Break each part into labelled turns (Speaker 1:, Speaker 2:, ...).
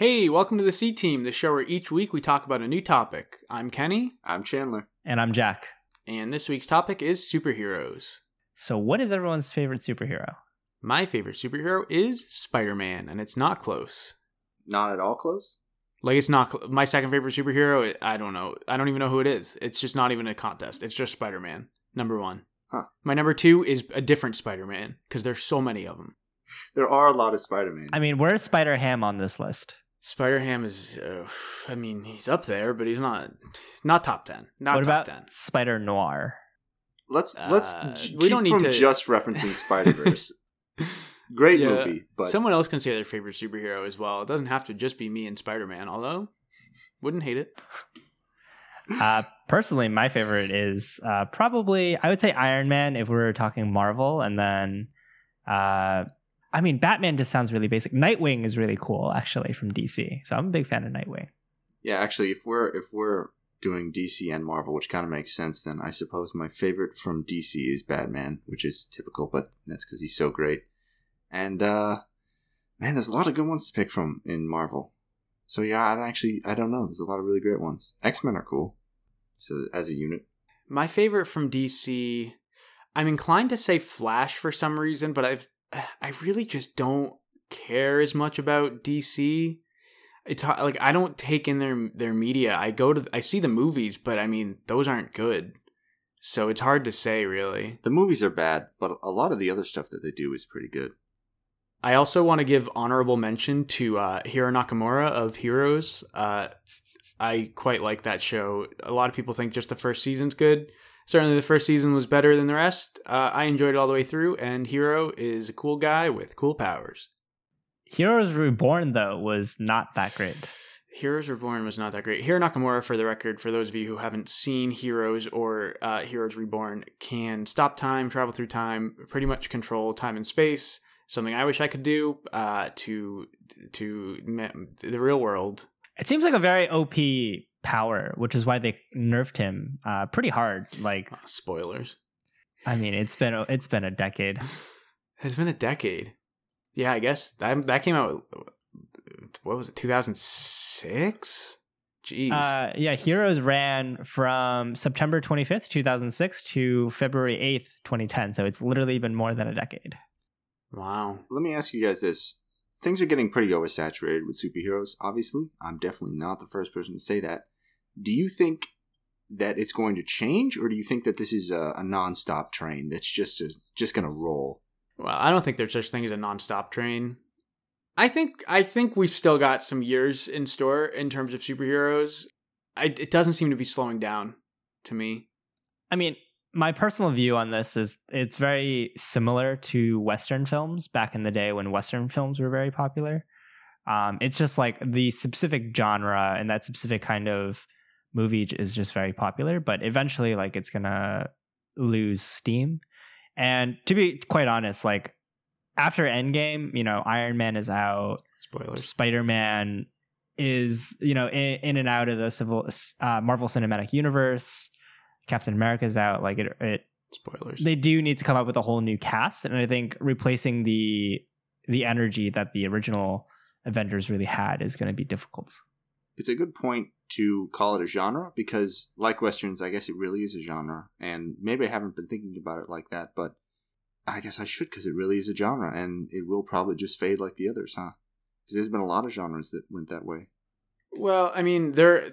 Speaker 1: Hey, welcome to the C Team, the show where each week we talk about a new topic. I'm Kenny,
Speaker 2: I'm Chandler.
Speaker 3: And I'm Jack.
Speaker 1: and this week's topic is superheroes.
Speaker 3: So, what is everyone's favorite superhero?
Speaker 1: My favorite superhero is Spider Man, and it's not close.
Speaker 2: Not at all close.
Speaker 1: Like, it's not cl- my second favorite superhero. I don't know. I don't even know who it is. It's just not even a contest. It's just Spider Man, number one.
Speaker 2: Huh.
Speaker 1: My number two is a different Spider Man because there's so many of them.
Speaker 2: There are a lot of Spider-Mans.
Speaker 3: I mean, where's Spider Ham on this list?
Speaker 1: Spider Ham is, uh, I mean, he's up there, but he's not, not top ten. Not
Speaker 3: what
Speaker 1: top
Speaker 3: about
Speaker 1: ten.
Speaker 3: Spider Noir?
Speaker 2: let's let's
Speaker 1: Uh,
Speaker 2: j-
Speaker 1: we
Speaker 2: keep
Speaker 1: don't need
Speaker 2: from
Speaker 1: to-
Speaker 2: just referencing Spider Verse. Great
Speaker 1: Yeah,
Speaker 2: movie, but
Speaker 1: Someone else can say their favorite superhero as well. It doesn't have to just be me and Spider Man, although wouldn't hate it.
Speaker 3: Uh, personally, my favorite is uh, probably I would say Iron Man if we were talking Marvel, and then uh, I mean Batman just sounds really basic. Nightwing is really cool actually from DC, so I'm a big fan of Nightwing.
Speaker 2: yeah, actually, if we're if we're doing DC and Marvel, which kind of makes sense, then I suppose my favorite from DC is Batman, which is typical, but that's because he's so great. And uh man, there's a lot of good ones to pick from in Marvel. So yeah, I actually I don't know. There's a lot of really great ones. X Men are cool, so as a unit.
Speaker 1: My favorite from DC, I'm inclined to say Flash for some reason, but I've I really just don't care as much about DC. It's like I don't take in their their media. I go to I see the movies, but I mean those aren't good. So it's hard to say really.
Speaker 2: The movies are bad, but a lot of the other stuff that they do is pretty good.
Speaker 1: I also want to give honorable mention to uh, Hiro Nakamura of Heroes. Uh, I quite like that show. A lot of people think just the first season's good. Certainly, the first season was better than the rest. Uh, I enjoyed it all the way through, and Hiro is a cool guy with cool powers.
Speaker 3: Heroes Reborn though was not that great.
Speaker 1: Heroes Reborn was not that great. Hiro Nakamura, for the record, for those of you who haven't seen Heroes or uh, Heroes Reborn, can stop time, travel through time, pretty much control time and space. Something I wish I could do uh, to to the real world.
Speaker 3: It seems like a very OP power, which is why they nerfed him uh, pretty hard. Like,
Speaker 1: Uh, spoilers.
Speaker 3: I mean, it's been a- it's been a decade.
Speaker 1: It's been a decade. Yeah, I guess that that came out. What was it? Two thousand six. Jeez.
Speaker 3: Uh, yeah, Heroes ran from September 25th, 2006 to February 8th, 2010. So it's literally been more than a decade.
Speaker 1: wow.
Speaker 2: Let me ask you guys this. Things are getting pretty oversaturated with superheroes, obviously. I'm definitely not the first person to say that. Do you think that it's going to change, or do you think that this is a, a non-stop train that's just a, just going to roll?
Speaker 1: Well, I don't think there's such thing as a nonstop train. I think I think we've still got some years in store in terms of superheroes. I, it doesn't seem to be slowing down to me.
Speaker 3: I mean, my personal view on this is it's very similar to Western films back in the day when Western films were very popular. Um, it's just like the specific genre and that specific kind of movie is just very popular, but eventually, like, it's gonna lose steam. And to be quite honest, like, after Endgame, you know, Iron Man is out,
Speaker 1: Spoilers.
Speaker 3: Spider Man is you know in, in and out of the civil uh, Marvel Cinematic Universe. Captain America's out. Like it, it,
Speaker 1: Spoilers.
Speaker 3: they do need to come up with a whole new cast, and I think replacing the the energy that the original Avengers really had is going to be difficult.
Speaker 2: It's a good point to call it a genre because, like westerns, I guess it really is a genre. And maybe I haven't been thinking about it like that, but I guess I should because it really is a genre, and it will probably just fade like the others, huh? Because there's been a lot of genres that went that way.
Speaker 1: Well, I mean, there.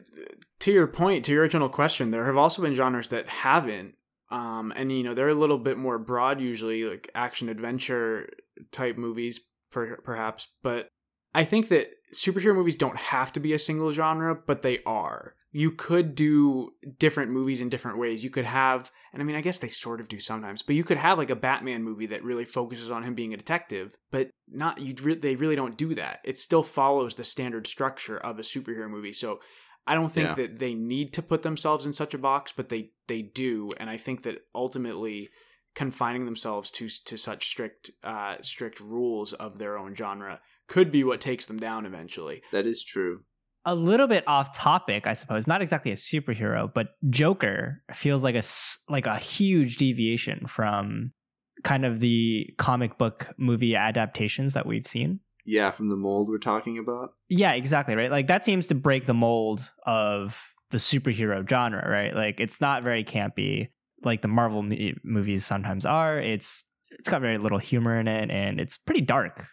Speaker 1: To your point, to your original question, there have also been genres that haven't, um, and you know they're a little bit more broad, usually like action adventure type movies, per, perhaps. But I think that superhero movies don't have to be a single genre, but they are. You could do different movies in different ways. You could have, and I mean, I guess they sort of do sometimes, but you could have like a Batman movie that really focuses on him being a detective, but not you. Re- they really don't do that. It still follows the standard structure of a superhero movie. So I don't think
Speaker 2: Yeah.
Speaker 1: that they need to put themselves in such a box, but they they do, and I think that ultimately confining themselves to to such strict uh, strict rules of their own genre could be what takes them down eventually.
Speaker 2: That is true.
Speaker 3: A little bit off topic, I suppose. Not exactly a superhero, but Joker feels like a s- like a huge deviation from kind of the comic book movie adaptations that we've seen.
Speaker 2: Yeah, from the mold we're talking about.
Speaker 3: Yeah, exactly, right? Like that seems to break the mold of the superhero genre, right? Like it's not very campy like the Marvel m- movies sometimes are. It's it's got very little humor in it and it's pretty dark.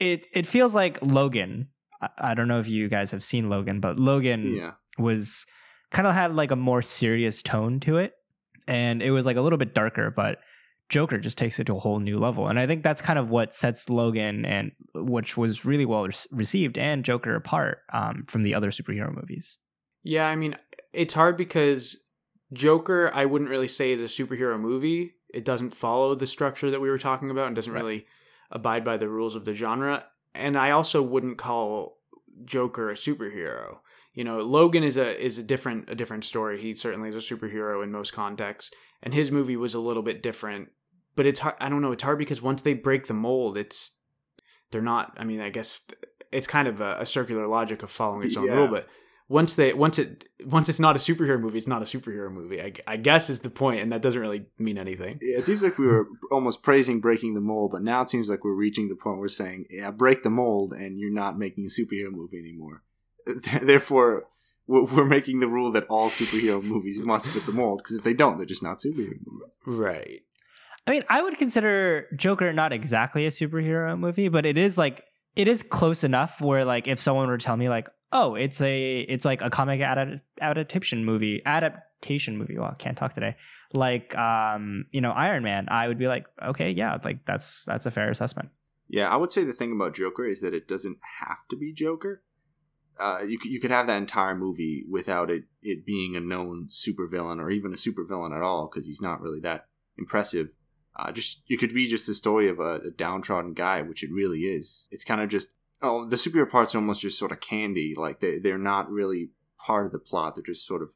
Speaker 3: It it feels like Logan. I, I don't know if you guys have seen Logan, but Logan
Speaker 2: Yeah.
Speaker 3: was kind of had like a more serious tone to it and it was like a little bit darker, but Joker just takes it to a whole new level. And I think that's kind of what sets Logan and which was really well re- received and Joker apart um, from the other superhero movies.
Speaker 1: Yeah, I mean, it's hard because Joker, I wouldn't really say is a superhero movie. It doesn't follow the structure that we were talking about and doesn't
Speaker 3: Right.
Speaker 1: really abide by the rules of the genre. And I also wouldn't call Joker a superhero. You know, Logan is a is a different a different story. He certainly is a superhero in most contexts, and his movie was a little bit different. But it's hard. I don't know. It's hard because once they break the mold, it's they're not. I mean, I guess it's kind of a, a circular logic of following its own
Speaker 2: Yeah.
Speaker 1: rule. But once they once it once it's not a superhero movie, it's not a superhero movie. I, I guess is the point, and that doesn't really mean anything.
Speaker 2: Yeah, it seems like we were almost praising breaking the mold, but now it seems like we're reaching the point where we're saying, yeah, break the mold, and you're not making a superhero movie anymore. Therefore, we're making the rule that all superhero movies must fit the mold, because if they don't, they're just not superhero movies.
Speaker 1: Right.
Speaker 3: I mean, I would consider Joker not exactly a superhero movie, but it is like it is close enough where like if someone were to tell me like, "Oh, it's a it's like a comic adapt- adaptation movie, adaptation movie." Well, I can't talk today. Like um, you know, Iron Man, I would be like, "Okay, yeah, like that's that's a fair assessment."
Speaker 2: Yeah, I would say the thing about Joker is that it doesn't have to be Joker. Uh, you could, you could have that entire movie without it it being a known supervillain or even a supervillain at all because he's not really that impressive. Uh, just you could be just the story of a, a downtrodden guy, which it really is. It's kind of just oh, the superhero parts are almost just sort of candy. Like they they're not really part of the plot. They're just sort of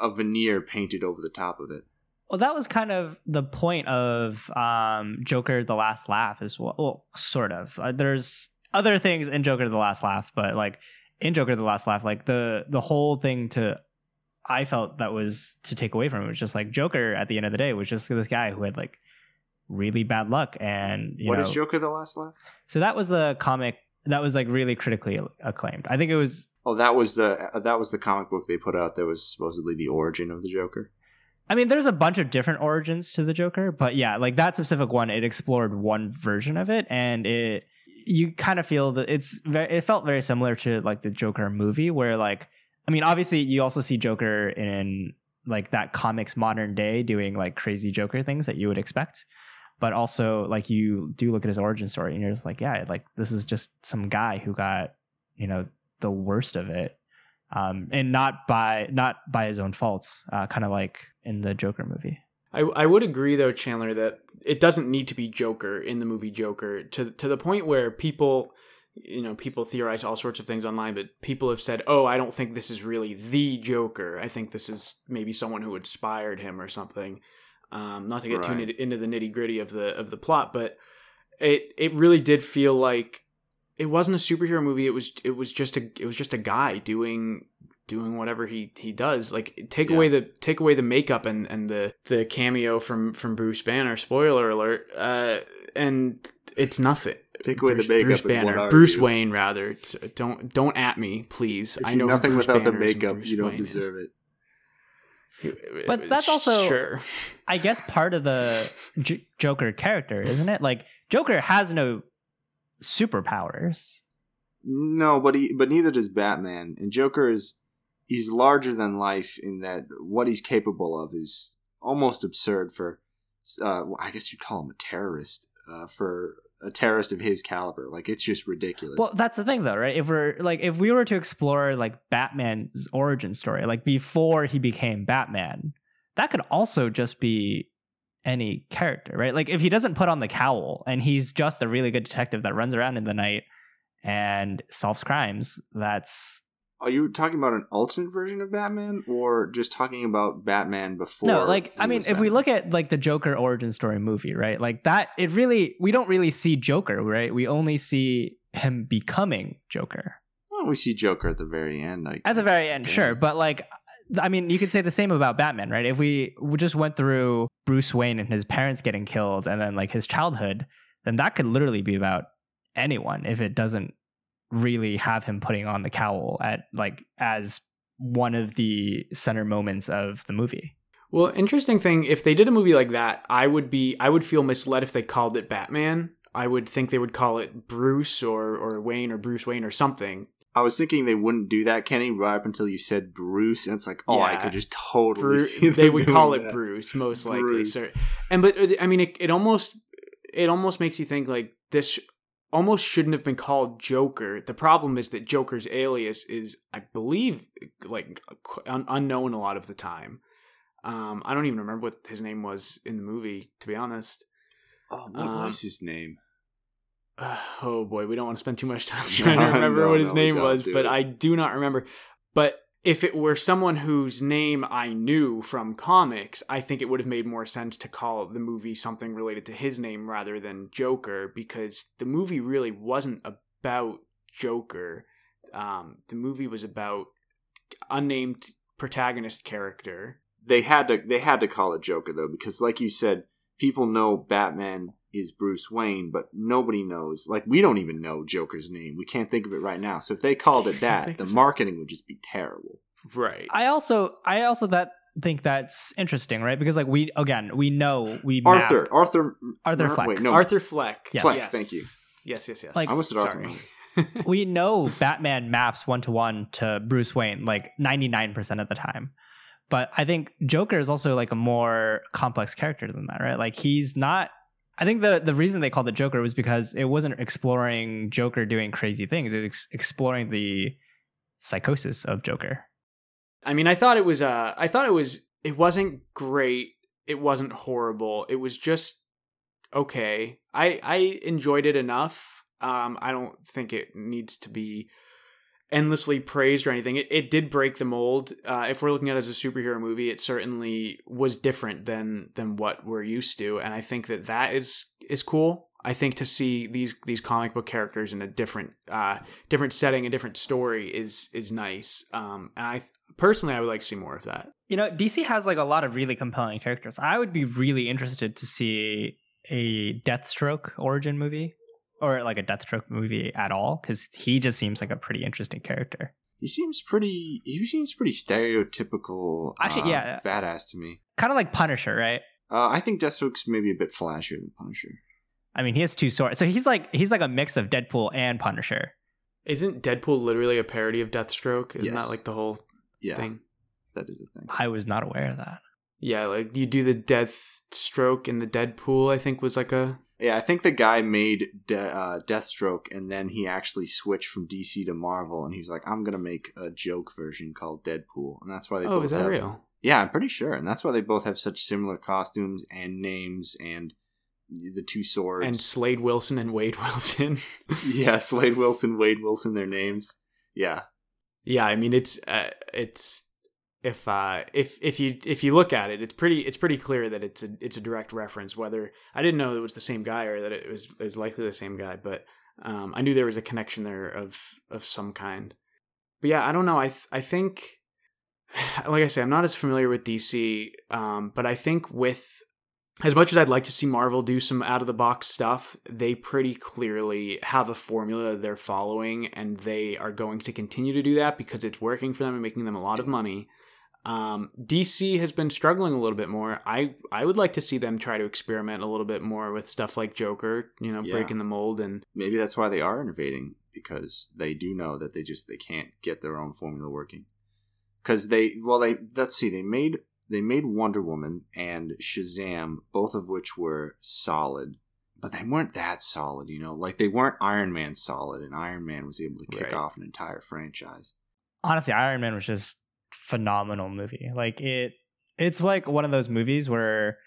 Speaker 2: a veneer painted over the top of it.
Speaker 3: Well, that was kind of the point of um, Joker: The Last Laugh, as well. Well, sort of. Uh, there's other things in Joker: The Last Laugh, but like in Joker: The Last Laugh, like the the whole thing to I felt that was to take away from it was just like Joker at the end of the day was just this guy who had like really bad luck and you
Speaker 2: What
Speaker 3: know
Speaker 2: is Joker: The Last Laugh?
Speaker 3: so that was the comic that was like really critically acclaimed. I think it was
Speaker 2: Oh, that was the that was the comic book they put out that was supposedly the origin of the Joker.
Speaker 3: I mean, there's a bunch of different origins to the Joker, but yeah, like that specific one, it explored one version of it, and it you kind of feel that it's very, it felt very similar to like the Joker movie, where like, I mean, obviously you also see Joker in like that comics modern day doing like crazy Joker things that you would expect, but also like you do look at his origin story and you're just like, yeah, like this is just some guy who got you know the worst of it um, and not by not by his own faults, uh, kind of like in the Joker movie.
Speaker 1: I, I would agree though, Chandler, that it doesn't need to be Joker in the movie Joker to to the point where people you know, people theorize all sorts of things online, but people have said, "Oh, I don't think this is really the Joker. I think this is maybe someone who inspired him or something." Um, not to get too
Speaker 2: Right.
Speaker 1: nit- into the nitty gritty of the of the plot, but it it really did feel like it wasn't a superhero movie. It was it was just a it was just a guy doing doing whatever he he does. Like take
Speaker 2: Yeah.
Speaker 1: away the take away the makeup and and the the cameo from from Bruce Banner. Spoiler alert. Uh, and it's nothing.
Speaker 2: Take away the
Speaker 1: Bruce,
Speaker 2: makeup
Speaker 1: Bruce Banner,
Speaker 2: are
Speaker 1: Bruce
Speaker 2: you?
Speaker 1: Wayne, rather. T- Don't don't at me, please.
Speaker 2: If
Speaker 1: I know
Speaker 2: nothing
Speaker 1: Bruce
Speaker 2: without the
Speaker 1: Banner is and
Speaker 2: makeup, you don't
Speaker 1: Wayne is.
Speaker 2: deserve it.
Speaker 3: But that's also-
Speaker 1: sure.
Speaker 3: I guess part of the J- Joker character, isn't it? Like Joker has no superpowers.
Speaker 2: No, but he, but neither does Batman. And Joker is he's larger than life in that what he's capable of is almost absurd for. Uh, I guess you'd call him a terrorist uh, for a terrorist of his caliber. Like it's just ridiculous.
Speaker 3: Well, that's the thing, though, right? If we're like, if we were to explore like Batman's origin story, like before he became Batman, that could also just be any character, right? Like if he doesn't put on the cowl and he's just a really good detective that runs around in the night and solves crimes, that's
Speaker 2: Are you talking about an alternate version of Batman, or just talking about Batman before?
Speaker 3: no, like I mean, if we look at like the Joker origin story movie, right? Like that, it really we don't really see Joker, right? We only see him becoming Joker.
Speaker 2: well, we see Joker at the very end. Like
Speaker 3: At the very end,
Speaker 2: Yeah.
Speaker 3: sure, but like, I mean, you could say the same about Batman, right? If we, we just went through Bruce Wayne and his parents getting killed, and then like his childhood, then that could literally be about anyone if it doesn't really have him putting on the cowl at like as one of the center moments of the movie.
Speaker 1: Well, interesting thing, if they did a movie like that, I would be I would feel misled if they called it Batman. I would think they would call it Bruce or or Wayne or Bruce Wayne or something.
Speaker 2: I was thinking they wouldn't do that, Kenny, right up until you said Bruce, and it's like, oh, I could just totally
Speaker 1: Bruce,
Speaker 2: see them
Speaker 1: they would call
Speaker 2: doing
Speaker 1: it. Bruce most likely.
Speaker 2: Bruce.
Speaker 1: And but uh, I mean, it, it almost it almost makes you think like this almost shouldn't have been called Joker. The problem is that Joker's alias is, I believe, like un- unknown a lot of the time. Um, I don't even remember what his name was in the movie, to be honest.
Speaker 2: Oh, what
Speaker 1: Um,
Speaker 2: was his name?
Speaker 1: Uh, oh boy, we don't want to spend too much time trying to remember
Speaker 2: no,
Speaker 1: what his
Speaker 2: no,
Speaker 1: name was, but. I do not remember. But if it were someone whose name I knew from comics, I think it would have made more sense to call the movie something related to his name rather than Joker, because the movie really wasn't about Joker. Um, the movie was about unnamed protagonist character.
Speaker 2: They had to they had to call it Joker though, because like you said, people know Batman is Bruce Wayne, but nobody knows. Like we don't even know Joker's name. We can't think of it right now. So if they called it that, the marketing would just be terrible.
Speaker 1: Right.
Speaker 3: I also I also that think that's interesting, right? Because like we again we know we map-
Speaker 2: Arthur, Arthur,
Speaker 3: Arthur Fleck.
Speaker 2: Wait, no,
Speaker 1: Arthur Fleck.
Speaker 3: Yes.
Speaker 2: Fleck,
Speaker 1: Yes.
Speaker 2: thank you.
Speaker 1: Yes, yes, yes.
Speaker 3: Like-
Speaker 2: I almost said Arthur.
Speaker 1: Sorry.
Speaker 3: We know Batman maps one to one to Bruce Wayne like 99% of the time. But I think Joker is also like a more complex character than that, right? Like he's not I think the the reason they called it Joker was because it wasn't exploring Joker doing crazy things. It was exploring the psychosis of Joker.
Speaker 1: I mean, I thought it was uh I thought it was it wasn't great. It wasn't horrible. It was just okay. I I enjoyed it enough. Um I don't think it needs to be endlessly praised or anything. It it did break the mold. Uh if we're looking at it as a superhero movie, it certainly was different than than what we're used to and I think that that is is cool. I think to see these these comic book characters in a different uh different setting, a different story is is nice. Um and I personally I would like to see more of that.
Speaker 3: You know, DC has like a lot of really compelling characters. I would be really interested to see a Deathstroke origin movie or like a Deathstroke movie at all because he just seems like a pretty interesting character.
Speaker 2: He seems pretty. He seems pretty stereotypical.
Speaker 3: Actually,
Speaker 2: uh,
Speaker 3: yeah.
Speaker 2: badass to me.
Speaker 3: Kind of like Punisher, right?
Speaker 2: Uh, I think Deathstroke's maybe a bit flashier than Punisher.
Speaker 3: I mean, he has two swords, so he's like he's like a mix of Deadpool and Punisher.
Speaker 1: Isn't Deadpool literally a parody of Deathstroke? Isn't
Speaker 2: Yes.
Speaker 1: that like the whole
Speaker 2: Yeah,
Speaker 1: thing?
Speaker 2: that is a thing.
Speaker 3: I was not aware of that.
Speaker 1: Yeah, like you do the Deathstroke and the Deadpool. I think was like a
Speaker 2: Yeah, I think the guy made De- uh, Deathstroke, and then he actually switched from DC to Marvel, and he was like, "I'm gonna make a joke version called Deadpool," and that's why they
Speaker 1: oh,
Speaker 2: both
Speaker 1: is that
Speaker 2: have.
Speaker 1: real?
Speaker 2: Yeah, I'm pretty sure, and that's why they both have such similar costumes and names and the two swords.
Speaker 1: And Slade Wilson and Wade Wilson.
Speaker 2: yeah, Slade Wilson, Wade Wilson, their names. Yeah,
Speaker 1: yeah, I mean it's uh, it's if uh if if you if you look at it, it's pretty it's pretty clear that it's a it's a direct reference. Whether I didn't know it was the same guy or that it was is likely the same guy, but um, I knew there was a connection there of of some kind. But yeah, I don't know. I th- I think, like I say, I'm not as familiar with DC, um, but I think with as much as I'd like to see Marvel do some out of the box stuff, they pretty clearly have a formula they're following, and they are going to continue to do that because it's working for them and making them a lot of money. Um, DC has been struggling a little bit more. I I would like to see them try to experiment a little bit more with stuff like Joker, you know,
Speaker 2: Yeah.
Speaker 1: breaking the mold and
Speaker 2: maybe that's why they are innovating because they do know that they just they can't get their own formula working. Because they well they let's see they made they made Wonder Woman and Shazam both of which were solid, but they weren't that solid. You know, like they weren't Iron Man solid, and Iron Man was able to kick
Speaker 1: Right.
Speaker 2: off an entire franchise.
Speaker 3: Honestly, Iron Man was just phenomenal movie. Like it, it's like one of those movies where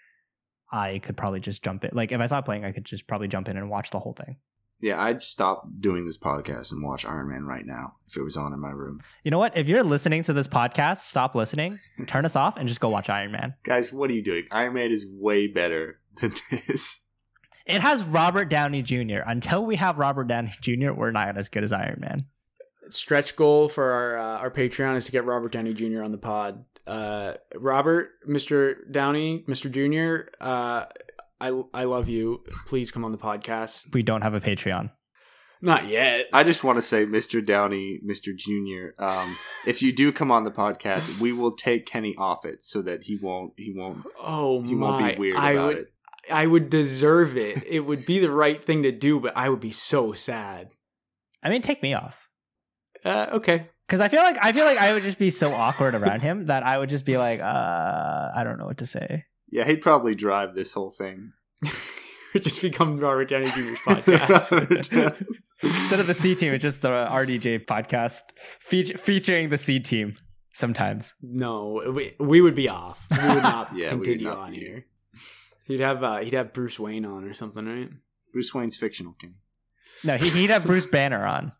Speaker 3: I could probably just jump in. Like if I it playing, I could just probably jump in and watch the whole thing.
Speaker 2: Yeah, I'd stop doing this podcast and watch Iron Man right now if it was on in my room.
Speaker 3: You know what? If you're listening to this podcast, stop listening, turn us off, and just go watch Iron Man.
Speaker 2: Guys, what are you doing? Iron Man is way better than this.
Speaker 3: It has Robert Downey Jr. Until we have Robert Downey Jr., we're not as good as Iron Man.
Speaker 1: Stretch goal for our uh, our Patreon is to get Robert Downey Jr. on the pod. Uh, Robert, Mr. Downey, Mr. Jr. Uh, I I love you. Please come on the podcast.
Speaker 3: We don't have a Patreon.
Speaker 1: Not yet.
Speaker 2: I just want to say, Mr. Downey, Mr. Junior, um, if you do come on the podcast, we will take Kenny off it so that he won't he won't
Speaker 1: oh
Speaker 2: he
Speaker 1: my!
Speaker 2: won't be weird
Speaker 1: I
Speaker 2: about
Speaker 1: would,
Speaker 2: it.
Speaker 1: I would deserve it. It would be the right thing to do, but I would be so sad.
Speaker 3: I mean, take me off.
Speaker 1: Uh, okay.
Speaker 3: Because I feel like I feel like I would just be so awkward around him that I would just be like, uh, I don't know what to say.
Speaker 2: Yeah, he'd probably drive this whole thing.
Speaker 1: just become Robert Downey Jr.'s podcast.
Speaker 3: Instead of the C team, it's just the RDJ podcast fe- featuring the C team sometimes.
Speaker 1: no, we, we would be off. We would not
Speaker 2: Yeah, we would
Speaker 1: continue
Speaker 2: not
Speaker 1: on
Speaker 2: be.
Speaker 1: here. He'd have uh, he'd have Bruce Wayne on or something, right?
Speaker 2: Bruce Wayne's fictional, Kenny.
Speaker 3: No, he, he'd have Bruce Banner on.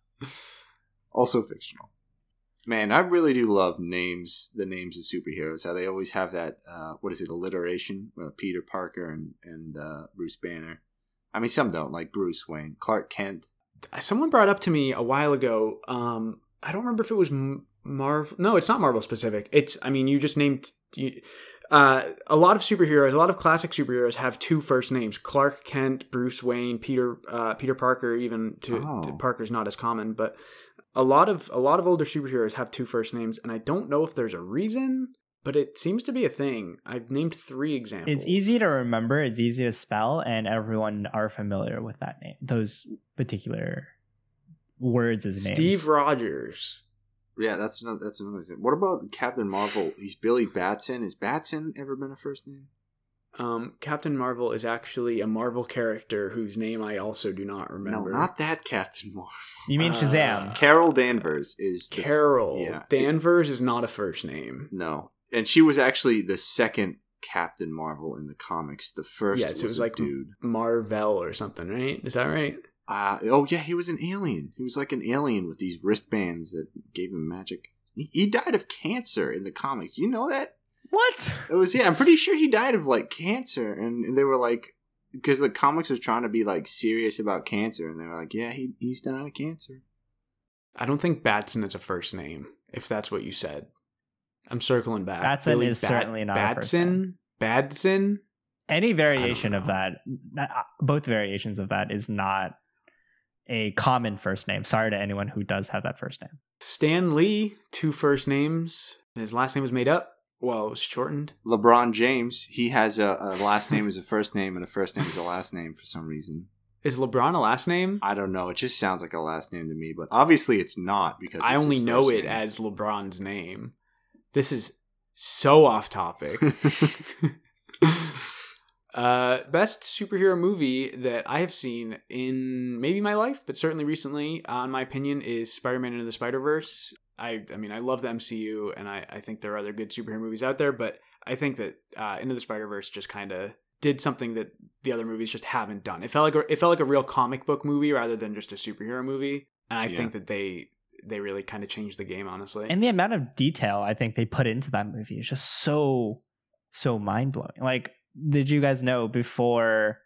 Speaker 2: Also fictional. Man, I really do love names, the names of superheroes. How they always have that, uh, what is it, alliteration? Uh, Peter Parker and and uh, Bruce Banner. I mean, some don't, like Bruce Wayne, Clark Kent.
Speaker 1: Someone brought up to me a while ago. Um, I don't remember if it was Marvel. No, it's not Marvel specific. It's. I mean, you just named. You, uh, a lot of superheroes, a lot of classic superheroes have two first names: Clark Kent, Bruce Wayne, Peter, uh, Peter Parker. Even to,
Speaker 2: Oh.
Speaker 1: to Parker's not as common, but a lot of a lot of older superheroes have two first names, and I don't know if there's a reason, but it seems to be a thing. I've named three examples.
Speaker 3: It's easy to remember, it's easy to spell, and everyone are familiar with that name. Those particular words as names.
Speaker 1: Steve Rogers.
Speaker 2: Yeah, that's another. That's another thing. What about Captain Marvel? He's Billy Batson. Has Batson ever been a first name?
Speaker 1: Um, Captain Marvel is actually a Marvel character whose name I also do not remember.
Speaker 2: No, not that Captain Marvel.
Speaker 3: You mean
Speaker 1: Uh,
Speaker 3: Shazam?
Speaker 2: Carol Danvers is the f-
Speaker 1: Carol.
Speaker 2: yeah.
Speaker 1: Danvers is not a first name.
Speaker 2: No, and she was actually the second Captain Marvel in the comics. The first
Speaker 1: Yes,
Speaker 2: was,
Speaker 1: it was
Speaker 2: a
Speaker 1: like
Speaker 2: dude.
Speaker 1: Marvel or something, right? Is that right?
Speaker 2: Uh, oh yeah, he was an alien. He was like an alien with these wristbands that gave him magic. He, he died of cancer in the comics. You know that?
Speaker 3: What?
Speaker 2: It was yeah. I'm pretty sure he died of like cancer, and, and they were like because the comics was trying to be like serious about cancer, and they were like, yeah, he he's died of cancer.
Speaker 1: I don't think Batson is a first name, if that's what you said. I'm circling back.
Speaker 3: Batson is certainly not a first
Speaker 1: Batson? Batson?
Speaker 3: Any variation of that, uh, both variations of that, is not a common first name. Sorry to anyone who does have that first name.
Speaker 1: Stan Lee, two first names. His last name was made up. Well, it was shortened.
Speaker 2: LeBron James, he has a, a last name as a first name and a first name as a last name for some reason.
Speaker 1: Is LeBron a last name?
Speaker 2: I don't know. It just sounds like a last name to me, but obviously it's not because
Speaker 1: I only know it
Speaker 2: name.
Speaker 1: as LeBron's name. This is so off topic. uh, best superhero movie that I have seen in maybe my life, but certainly recently, uh, my opinion, is Spider-Man into the Spider-Verse. I, I mean, I love the MCU, and I, I think there are other good superhero movies out there, but I think that uh, Into the Spider-Verse just kind of did something that the other movies just haven't done. It felt like a, it felt like a real comic book movie rather than just a superhero movie, and I
Speaker 2: Yeah.
Speaker 1: think that they they really kind of changed the game, honestly.
Speaker 3: And the amount of detail I think they put into that movie is just so, so mind blowing. Like, did you guys know before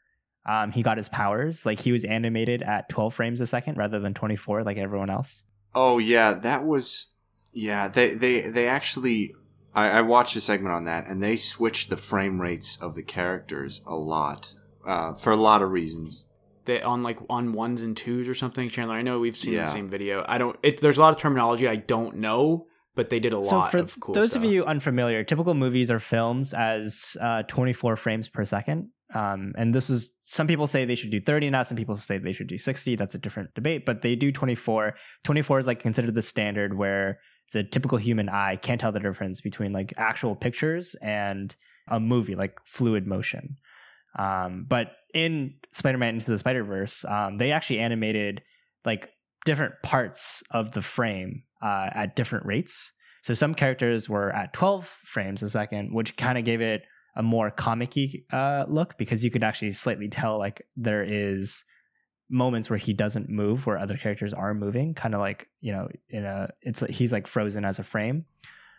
Speaker 3: um, he got his powers, like he was animated at 12 frames a second rather than 24 like everyone else?
Speaker 2: Oh yeah, that was yeah. They they they actually. I, I watched a segment on that, and they switched the frame rates of the characters a lot uh, for a lot of reasons.
Speaker 1: they on like on ones and twos or something chandler i know we've seen
Speaker 2: Yeah.
Speaker 1: the same video i don't it, there's a lot of terminology i don't know but they did a lot
Speaker 3: so for
Speaker 1: of cool
Speaker 3: those
Speaker 1: stuff
Speaker 3: of you unfamiliar, typical movies are films as uh, 24 frames per second. Um, and this is some people say they should do 30 now, some people say they should do 60. That's a different debate, but they do 24. 24 is like considered the standard where the typical human eye can't tell the difference between like actual pictures and a movie, like fluid motion. Um, but in Spider-Man Into the Spider-Verse, um, they actually animated like different parts of the frame uh, at different rates. So some characters were at 12 frames a second, which kind of gave it a more comic-y uh, look because you could actually slightly tell like there is moments where he doesn't move where other characters are moving kind of like you know in a it's like he's like frozen as a frame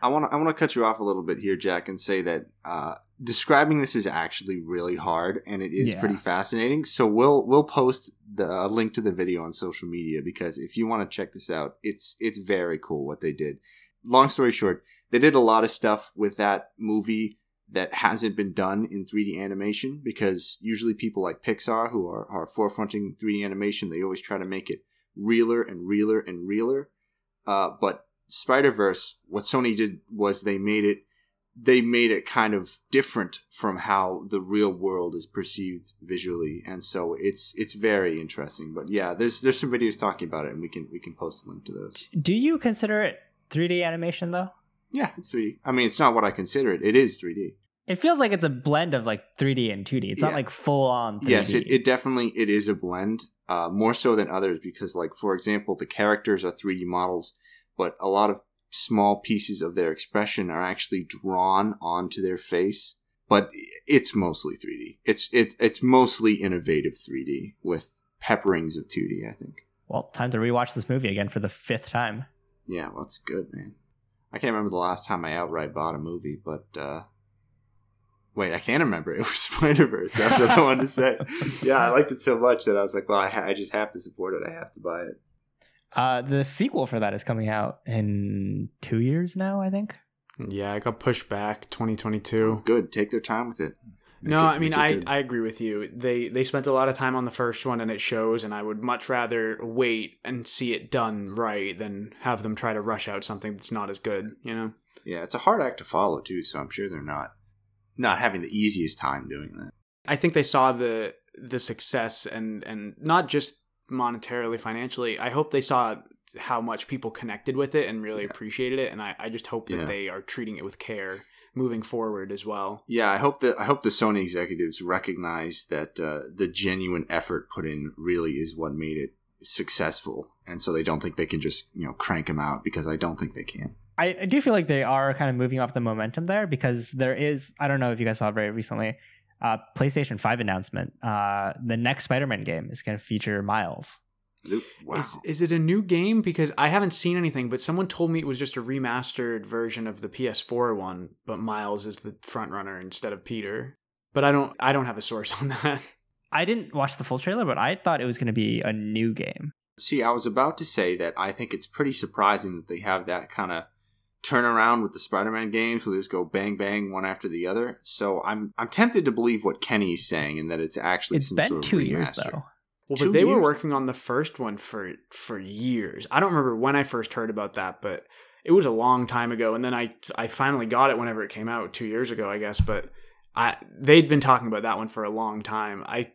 Speaker 2: I want to I want to cut you off a little bit here, Jack, and say that uh, describing this is actually really hard, and it is
Speaker 3: Yeah.
Speaker 2: pretty fascinating. So we'll we'll post the a link to the video on social media because if you want to check this out, it's it's very cool what they did. Long story short, they did a lot of stuff with that movie that hasn't been done in 3D animation because usually people like Pixar who are, are forefronting 3D animation, they always try to make it realer and realer and realer. Uh, but Spider Verse, what Sony did was they made it they made it kind of different from how the real world is perceived visually, and so it's it's very interesting. But yeah, there's there's some videos talking about it, and we can we can post a link to those.
Speaker 3: Do you consider it 3D animation though?
Speaker 2: Yeah, it's 3D. I mean, it's not what I consider it. It is 3D.
Speaker 3: It feels like it's a blend of like 3D and 2D. It's
Speaker 2: Yeah.
Speaker 3: not like full on 3D.
Speaker 2: Yes, it, it definitely it is a blend, uh, more so than others because, like for example, the characters are 3D models, but a lot of small pieces of their expression are actually drawn onto their face. But it's mostly 3D. It's it's it's mostly innovative 3D with pepperings of 2D. I think.
Speaker 3: well, time to rewatch this movie again for the fifth time.
Speaker 2: Yeah, well, that's good, man. I can't remember the last time I outright bought a movie, but uh wait, I can't remember. It was Spider Verse. That's what I wanted to say. Yeah, I liked it so much that I was like, well, I, ha- I just have to support it. I have to buy it.
Speaker 3: Uh, the sequel for that is coming out in two years now, I think.
Speaker 1: Yeah, it got pushed back 2022.
Speaker 2: Good. Take their time with it.
Speaker 1: No, I mean I,
Speaker 2: good.
Speaker 1: I agree with you. They they spent a lot of time on the first one and it shows and I would much rather wait and see it done right than have them try to rush out something that's not as good, you know.
Speaker 2: yeah, it's a hard act to follow too. So I'm sure they're not not having the easiest time doing that.
Speaker 1: I think they saw the the success and and not just monetarily financially. I hope they saw how much people connected with it and really
Speaker 2: Yeah.
Speaker 1: appreciated it and I, I just hope that
Speaker 2: Yeah.
Speaker 1: they are treating it with care moving forward as well.
Speaker 2: Yeah, I hope that I hope the Sony executives recognize that uh, the genuine effort put in really is what made it successful, and so they don't think they can just you know crank them out because I don't think they can.
Speaker 3: I, I do feel like they are kind of moving off the momentum there because there is I don't know if you guys saw very recently uh, PlayStation 5 announcement. Uh, the next Spider-Man game is going to feature Miles.
Speaker 2: Luke, Wow.
Speaker 1: Is is it a new game? Because I haven't seen anything, but someone told me it was just a remastered version of the PS4 one, but Miles is the front runner instead of Peter. But I don't I don't have a source on that.
Speaker 3: I didn't watch the full trailer, but I thought it was going to be a new game.
Speaker 2: See, I was about to say that I think it's pretty surprising that they have that kind of turnaround with the Spider-Man games where they just go bang bang one after the other. So I'm I'm tempted to believe what Kenny's saying and that it's actually
Speaker 3: It's
Speaker 2: some
Speaker 3: been
Speaker 2: sort of
Speaker 3: two years
Speaker 2: remaster.
Speaker 3: though.
Speaker 1: Well, but they were working on the first one for for years. I don't remember when I first heard about that, but it was a long time ago. And then I I finally got it whenever it came out two years ago, I guess. But I they'd been talking about that one for a long time. I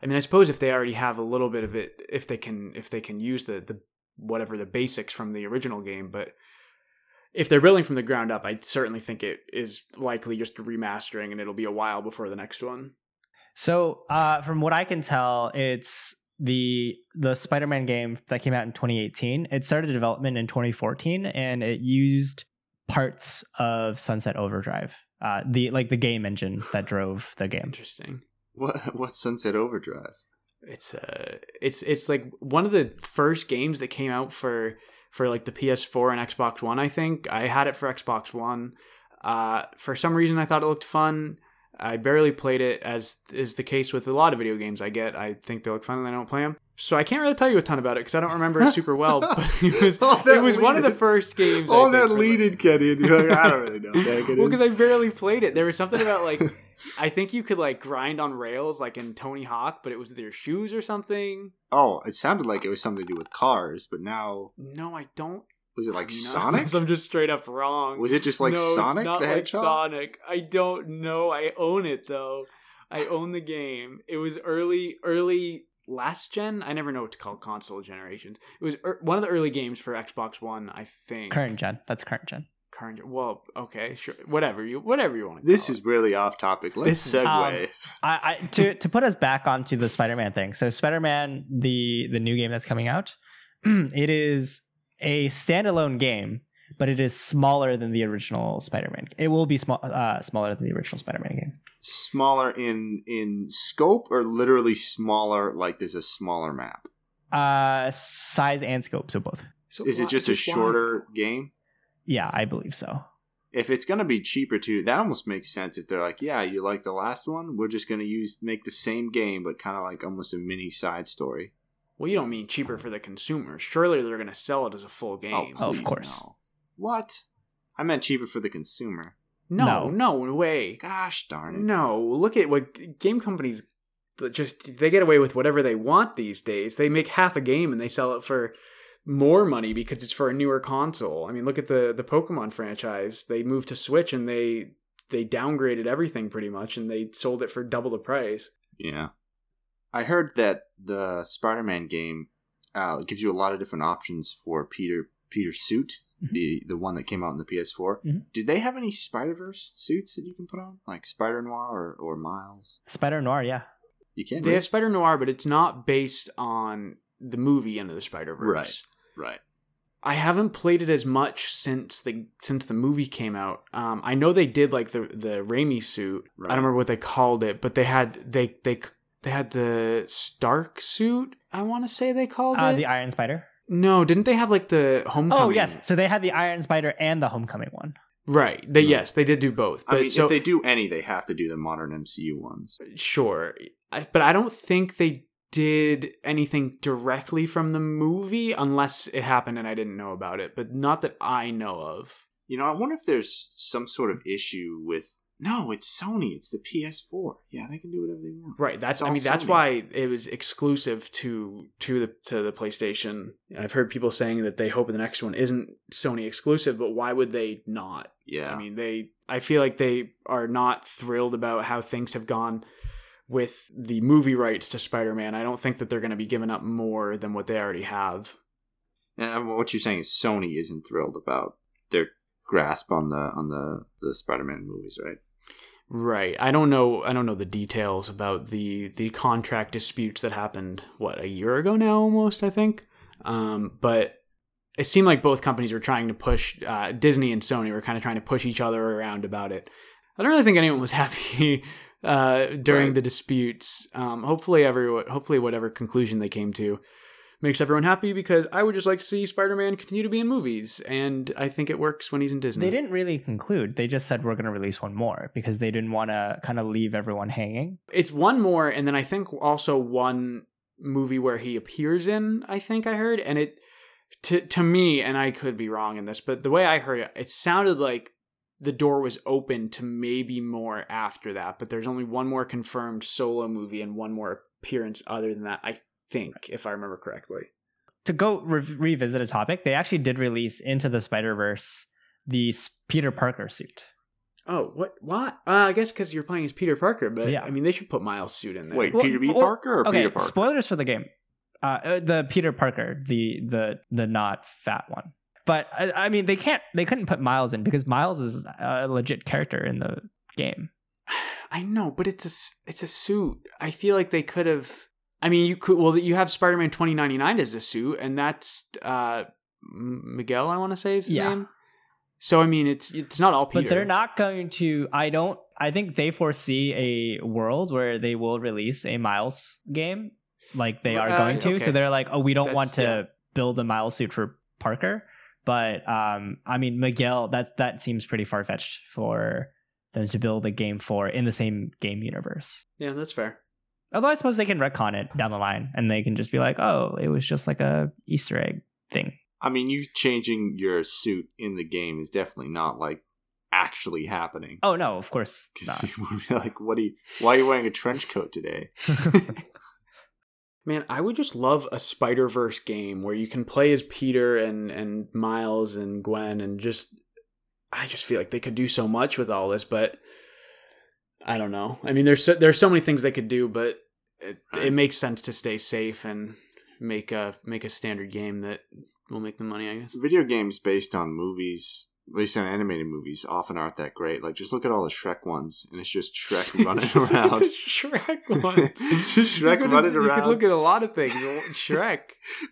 Speaker 1: I mean, I suppose if they already have a little bit of it, if they can if they can use the the whatever the basics from the original game, but if they're building from the ground up, I certainly think it is likely just a remastering, and it'll be a while before the next one.
Speaker 3: So, uh, from what I can tell, it's the the Spider-Man game that came out in 2018. It started development in 2014, and it used parts of Sunset Overdrive, uh, the like the game engine that drove the game.
Speaker 1: Interesting.
Speaker 2: What what's Sunset Overdrive?
Speaker 1: it's uh it's it's like one of the first games that came out for for like the PS4 and Xbox One I think I had it for Xbox One uh for some reason I thought it looked fun I barely played it as is the case with a lot of video games I get I think they look fun and I don't play them so I can't really tell you a ton about it because I don't remember it super well but it was it was one of the first games I
Speaker 2: All
Speaker 1: think,
Speaker 2: that leaded Kenny, and you're like, I don't really know.
Speaker 1: Well because I barely played it there was something about like I think you could like grind on rails like in Tony Hawk but it was their shoes or something
Speaker 2: oh, it sounded like it was something to do with cars, but now
Speaker 1: No, I don't.
Speaker 2: Was it like
Speaker 1: No,
Speaker 2: Sonic?
Speaker 1: I'm just straight up wrong.
Speaker 2: Was it just like
Speaker 1: no,
Speaker 2: Sonic
Speaker 1: it's not
Speaker 2: the
Speaker 1: like
Speaker 2: Hedgehog?
Speaker 1: Sonic. I don't know. I own it though. I own the game. It was early, early last gen. I never know what to call console generations. It was er, one of the early games for Xbox One. I think
Speaker 3: Current gen. That's current gen.
Speaker 1: Current. gen- Well, okay, sure. Whatever you, whatever you want to.
Speaker 2: This
Speaker 1: call
Speaker 2: is really off topic. Let's
Speaker 1: This is-
Speaker 2: segue.
Speaker 3: Um, I, I to to put us back onto the Spider-Man thing. So Spider-Man, the the new game that's coming out, it is a standalone game, but it is smaller than the original Spider-Man. It will be small, uh, smaller than the original Spider-Man game.
Speaker 2: smaller in in scope, or literally smaller? Like there's a smaller map.
Speaker 3: Uh, size and scope, so both.
Speaker 1: So
Speaker 2: is it just a
Speaker 1: why-
Speaker 2: shorter game?
Speaker 3: Yeah, I believe so.
Speaker 2: If it's gonna be cheaper too, that almost makes sense. If they're like, yeah, you like the last one, we're just gonna use make the same game, but kind of like almost a mini side story.
Speaker 1: Well, you don't mean cheaper for the consumer. Surely they're going to sell it as a full oh, game.
Speaker 3: Oh, of course.
Speaker 2: no. What? I meant cheaper for the consumer.
Speaker 1: no,
Speaker 3: no.
Speaker 1: no way.
Speaker 2: Gosh darn it!
Speaker 1: No, look at what game companies just they get away with whatever they want these days. They make half a game and they sell it for more money because it's for a newer console. I mean, look at the the Pokemon franchise. They moved to Switch and they they downgraded everything pretty much and they sold it for double the price.
Speaker 2: Yeah. I heard that the Spider-Man game uh, gives you a lot of different options for Peter Peter's suit,
Speaker 3: Mhm.
Speaker 2: the the one that came out in the PS4.
Speaker 3: Mhm.
Speaker 2: Did they have any Spider Verse suits that you can put on, like Spider Noir or, or Miles?
Speaker 3: Spider Noir, yeah.
Speaker 2: You can.
Speaker 1: They have Spider Noir, but it's not based on the movie Into the Spider Verse.
Speaker 2: Right. right.
Speaker 1: I haven't played it as much since the since the movie came out. Um, I know they did like the the Raimi suit. I don't remember what they called it, but they had they they they had the Stark suit. I want to say they called
Speaker 3: Uh,
Speaker 1: it.
Speaker 3: the Iron Spider.
Speaker 1: no, didn't they have like the Homecoming?
Speaker 3: Oh yes, so they had the Iron Spider and the Homecoming one.
Speaker 1: right. They
Speaker 2: Hmm.
Speaker 1: yes, they did do both. But
Speaker 2: I mean,
Speaker 1: so
Speaker 2: if they do any, they have to do the modern MCU ones.
Speaker 1: sure, I, but I don't think they did anything directly from the movie unless it happened and I didn't know about it. But not that I know of.
Speaker 2: You know, I wonder if there's some sort of issue with. No, it's Sony. It's the PS4. Yeah, they can do whatever they want.
Speaker 1: Right. That's. I mean, that's why it was exclusive to to the to the PlayStation. I've heard people saying that they hope the next one isn't Sony exclusive, but why would they not?
Speaker 2: Yeah.
Speaker 1: I mean, they. I feel like they are not thrilled about how things have gone with the movie rights to Spider-Man. I don't think that they're going to be giving up more than what they already have.
Speaker 2: And what you're saying is Sony isn't thrilled about their grasp on the on the the Spider-Man movies, right?
Speaker 1: Right. I don't know. I don't know the details about the the contract disputes that happened. What a year ago now, almost. I think. Um, but it seemed like both companies were trying to push. Uh, Disney and Sony were kind of trying to push each other around about it. I don't really think anyone was happy uh, during
Speaker 2: Right.
Speaker 1: the disputes. Um, hopefully, everyone. Hopefully, whatever conclusion they came to makes everyone happy because I would just like to see Spider-Man continue to be in movies, and I think it works when he's in Disney.
Speaker 3: They didn't really conclude. They just said we're going to release one more because they didn't want to kind of leave everyone hanging.
Speaker 1: it's one more and then i think also one movie where he appears in i think i heard and it to to me and i could be wrong in this but the way i heard it it sounded like the door was open to maybe more after that but there's only one more confirmed solo movie and one more appearance other than that i think if i remember correctly
Speaker 3: To go re- revisit a topic, they actually did release into the Spider Verse the Peter Parker suit.
Speaker 1: oh what what uh, i guess because you're playing as peter parker but
Speaker 3: Yeah.
Speaker 1: i mean they should put miles suit in there
Speaker 2: Wait,
Speaker 3: Well,
Speaker 2: Peter B.
Speaker 3: well,
Speaker 2: Parker or
Speaker 3: okay,
Speaker 2: Peter Parker?
Speaker 3: spoilers for the game. Uh, uh, the Peter Parker, the the the not fat one. But I, I mean, they can't. They couldn't put Miles in because Miles is a legit character in the game.
Speaker 1: I know, but it's a s- it's a suit. I feel like they could have. I mean, you could. Well, you have Spider Man twenty ninety nine as a suit, and that's uh, Miguel. I want to say is his
Speaker 3: Yeah.
Speaker 1: name. So I mean, it's it's not all Peter.
Speaker 3: But they're not going to. I don't. I think they foresee a world where they will release a Miles game, like they are
Speaker 1: Uh,
Speaker 3: going to.
Speaker 1: okay.
Speaker 3: So they're like, oh, we don't
Speaker 1: That's-
Speaker 3: want to
Speaker 1: yeah.
Speaker 3: build a Miles suit for Parker. But um, I mean, Miguel. That that seems pretty far fetched for them to build a game for in the same game universe.
Speaker 1: Yeah, that's fair.
Speaker 3: Although I suppose they can retcon it down the line, and they can just be like, oh, it was just like a Easter egg thing.
Speaker 2: I mean, you changing your suit in the game is definitely not like actually happening.
Speaker 3: Oh no, of course
Speaker 2: Because
Speaker 3: not.
Speaker 2: people would be like, "What are you? Why are you wearing a trench coat today?"
Speaker 1: Man, I would just love a Spider Verse game where you can play as Peter and and Miles and Gwen and just. I just feel like they could do so much with all this, but I don't know. I mean, there's so, there's so many things they could do, but it, it makes sense to stay safe and make a make a standard game that will make the money. I guess.
Speaker 2: Video games based on movies, at least on animated movies, often aren't that great. Like, just look at all the Shrek ones, and it's just Shrek running
Speaker 1: Just
Speaker 2: around.
Speaker 1: the Shrek ones.
Speaker 2: just
Speaker 1: You
Speaker 2: Shrek
Speaker 1: could-
Speaker 2: running
Speaker 1: you
Speaker 2: around.
Speaker 1: could look at a lot of things. Shrek.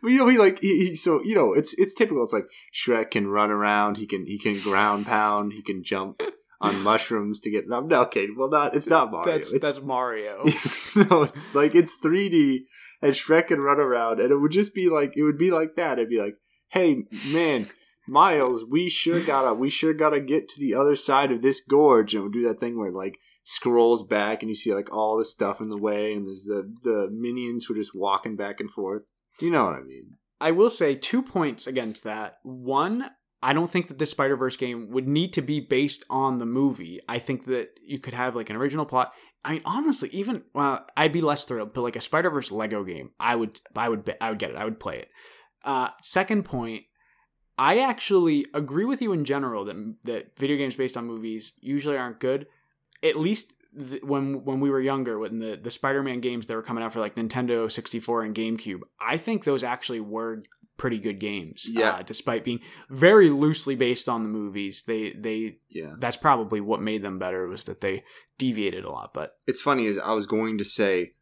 Speaker 2: But you know, he like he, he so you know it's it's typical. It's like Shrek can run around. He can he can ground pound. He can jump on mushrooms to get. No, okay, well, not it's not Mario.
Speaker 1: That's
Speaker 2: it's,
Speaker 1: that's Mario.
Speaker 2: no, it's like it's 3D, and Shrek can run around, and it would just be like it would be like that. It'd be like, hey man, Miles, we sure gotta we sure gotta get to the other side of this gorge, and it would do that thing where it, like scrolls back, and you see like all the stuff in the way, and there's the the minions who are just walking back and forth. You know what I mean?
Speaker 1: I will say two points against that. One, I don't think that the Spider Verse game would need to be based on the movie. I think that you could have like an original plot. I mean, honestly, even well, I'd be less thrilled, but like a Spider Verse Lego game, I would, I would, I would get it. I would play it. Uh, second point, I actually agree with you in general that that video games based on movies usually aren't good. At least th- when when we were younger, when the the Spider Man games that were coming out for like Nintendo sixty four and GameCube, I think those actually were pretty good games.
Speaker 2: Yeah.
Speaker 1: Uh, despite being very loosely based on the movies, they they
Speaker 2: Yeah.
Speaker 1: that's probably what made them better was that they deviated a lot. But
Speaker 2: It's funny is I was going to say,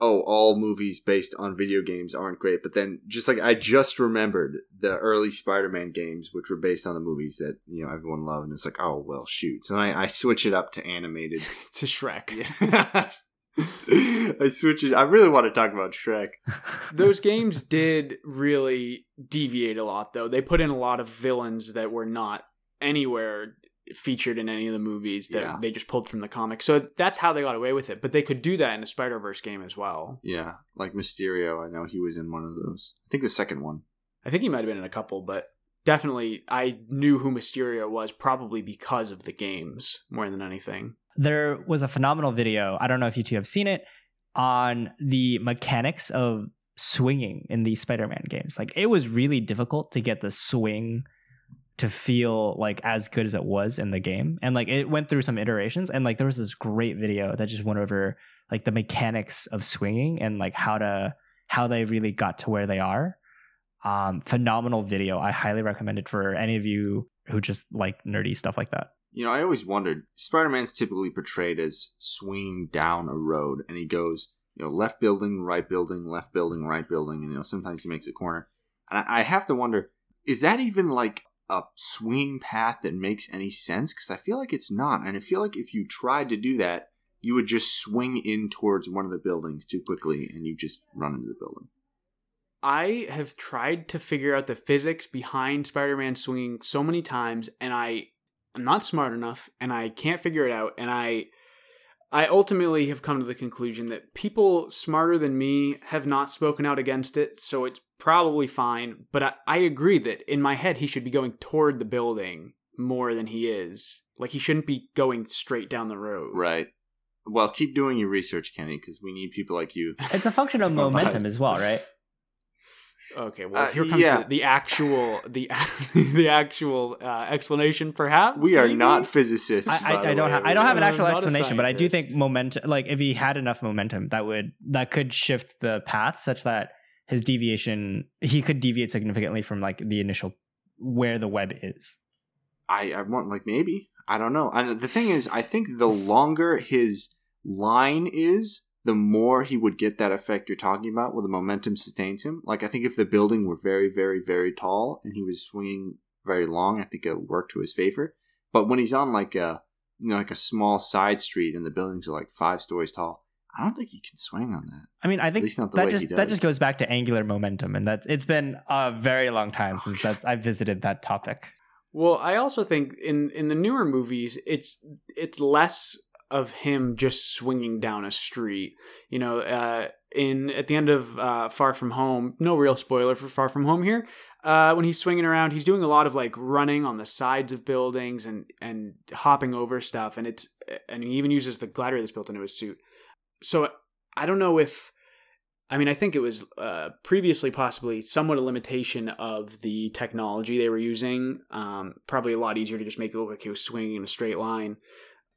Speaker 2: oh, all movies based on video games aren't great, but then just like I just remembered the early Spider-Man games, which were based on the movies that you know everyone loved, and it's like, oh well, shoot. So I, I switch it up to animated.
Speaker 1: to Shrek,
Speaker 2: Yeah. I switch it. I really want to talk about Shrek.
Speaker 1: those games did really deviate a lot though. They put in a lot of villains that were not anywhere featured in any of the movies that
Speaker 2: Yeah.
Speaker 1: they just pulled from the comic. So that's how they got away with it. But they could do that in a Spider Verse game as well.
Speaker 2: Yeah, like Mysterio. I know he was in one of those. I think the second one.
Speaker 1: I think he might have been in a couple, but definitely I knew who Mysterio was probably because of the games more than anything.
Speaker 3: there was a phenomenal video. I don't know if you two have seen it on the mechanics of swinging in the Spider-Man games. Like it was really difficult to get the swing to feel like as good as it was in the game. And like it went through some iterations and like there was this great video that just went over like the mechanics of swinging and like how to how they really got to where they are. Um phenomenal video. I highly recommend it for any of you who just like nerdy stuff like that.
Speaker 2: You know, I always wondered. Spider-Man's typically portrayed as swinging down a road, and he goes, you know, left building, right building, left building, right building, and you know, sometimes he makes a corner. And I, I have to wonder, is that even like a swing path that makes any sense? Because I feel like it's not, and I feel like if you tried to do that, you would just swing in towards one of the buildings too quickly, and you just run into the building.
Speaker 1: I have tried to figure out the physics behind Spider-Man swinging so many times, and I am not smart enough, and I can't figure it out. And I, I ultimately have come to the conclusion that people smarter than me have not spoken out against it, so it's probably fine. But I, I agree that in my head he should be going toward the building more than he is. Like he shouldn't be going straight down the road.
Speaker 2: Right. Well, keep doing your research, Kenny, because we need people like you.
Speaker 3: It's a function of momentum as well, right?
Speaker 1: Okay, well
Speaker 2: Uh,
Speaker 1: here comes
Speaker 2: yeah.
Speaker 1: the, the actual the the actual uh, explanation. Perhaps
Speaker 2: We are
Speaker 1: maybe?
Speaker 2: not physicists.
Speaker 3: I, I, I don't have I don't have an
Speaker 1: Uh,
Speaker 3: actual explanation, but I do think momentum like if he had enough momentum that would that could shift the path such that his deviation he could deviate significantly from like the initial where the web is.
Speaker 2: I, I want like maybe I don't know. And the thing is, I think the longer his line is, the more he would get that effect you're talking about, where the momentum sustains him. Like I think if the building were very, very, very tall and he was swinging very long, I think it would work to his favor. But when he's on like a you know like a small side street and the buildings are like five stories tall, I don't think he can swing on that.
Speaker 3: I mean, I think
Speaker 2: least not the
Speaker 3: that
Speaker 2: way
Speaker 3: just
Speaker 2: he
Speaker 3: that just goes back to angular momentum, and that it's been a very long time oh,
Speaker 2: since
Speaker 3: that's, I've visited that topic.
Speaker 1: Well, I also think in in the newer movies, it's it's less of him just swinging down a street. You know, uh, in at the end of uh, Far From Home, no real spoiler for Far From Home here. Uh, when he's swinging around, he's doing a lot of like running on the sides of buildings and and hopping over stuff, and it's and he even uses the glider that's built into his suit. So I don't know if I mean, I think it was uh, previously possibly somewhat a limitation of the technology they were using. Um, probably a lot easier to just make it look like he was swinging in a straight line.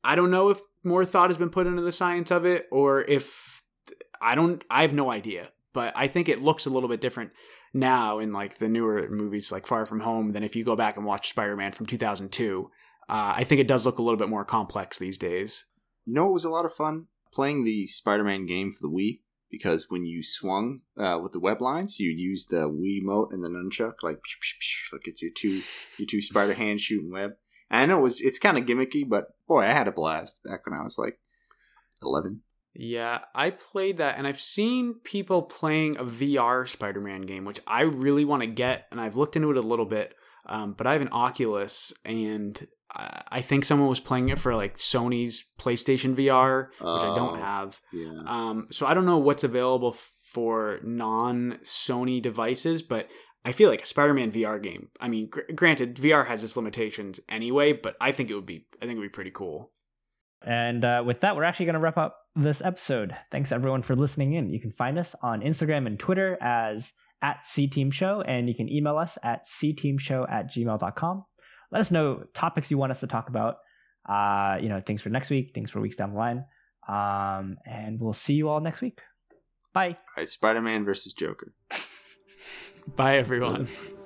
Speaker 1: I don't know if more thought has been put into the science of it, or if I don't. I have no idea. But I think it looks a little bit different now in like the newer movies, like Far From Home, than if you go back and watch Spider Man from two thousand two. Uh, I think it does look a little bit more complex these days.
Speaker 2: You know, it was a lot of fun playing the Spider-Man game for the Wii because when you swung uh, with the web lines, you'd use the Wii mote and the nunchuck, like psh, psh, psh, like it's your two your two spider hands shooting web. And I know it was it's kind of gimmicky, but boy, I had a blast back when I was like eleven.
Speaker 1: Yeah, I played that and I've seen people playing a VR Spider Man game, which I really want to get, and I've looked into it a little bit. Um, but I have an Oculus, and I I think someone was playing it for like Sony's PlayStation VR, which I don't
Speaker 2: Oh.
Speaker 1: have.
Speaker 2: Yeah,
Speaker 1: Um, so I don't know what's available for non Sony devices, but I feel like a Spider-Man VR game. I mean, gr- granted, VR has its limitations anyway, but I think it would be I think it would be pretty cool.
Speaker 3: And uh, with that, we're actually going to wrap up this episode. Thanks everyone for listening in. You can find us on Instagram and Twitter as at cteamshow, and you can email us at cteamshow at gmail.com. Let us know topics you want us to talk about. Uh, you know, things for next week, things for weeks down the line. Um, and we'll see you all next week. Bye.
Speaker 2: All right, Spider Man versus Joker.
Speaker 1: Bye, everyone.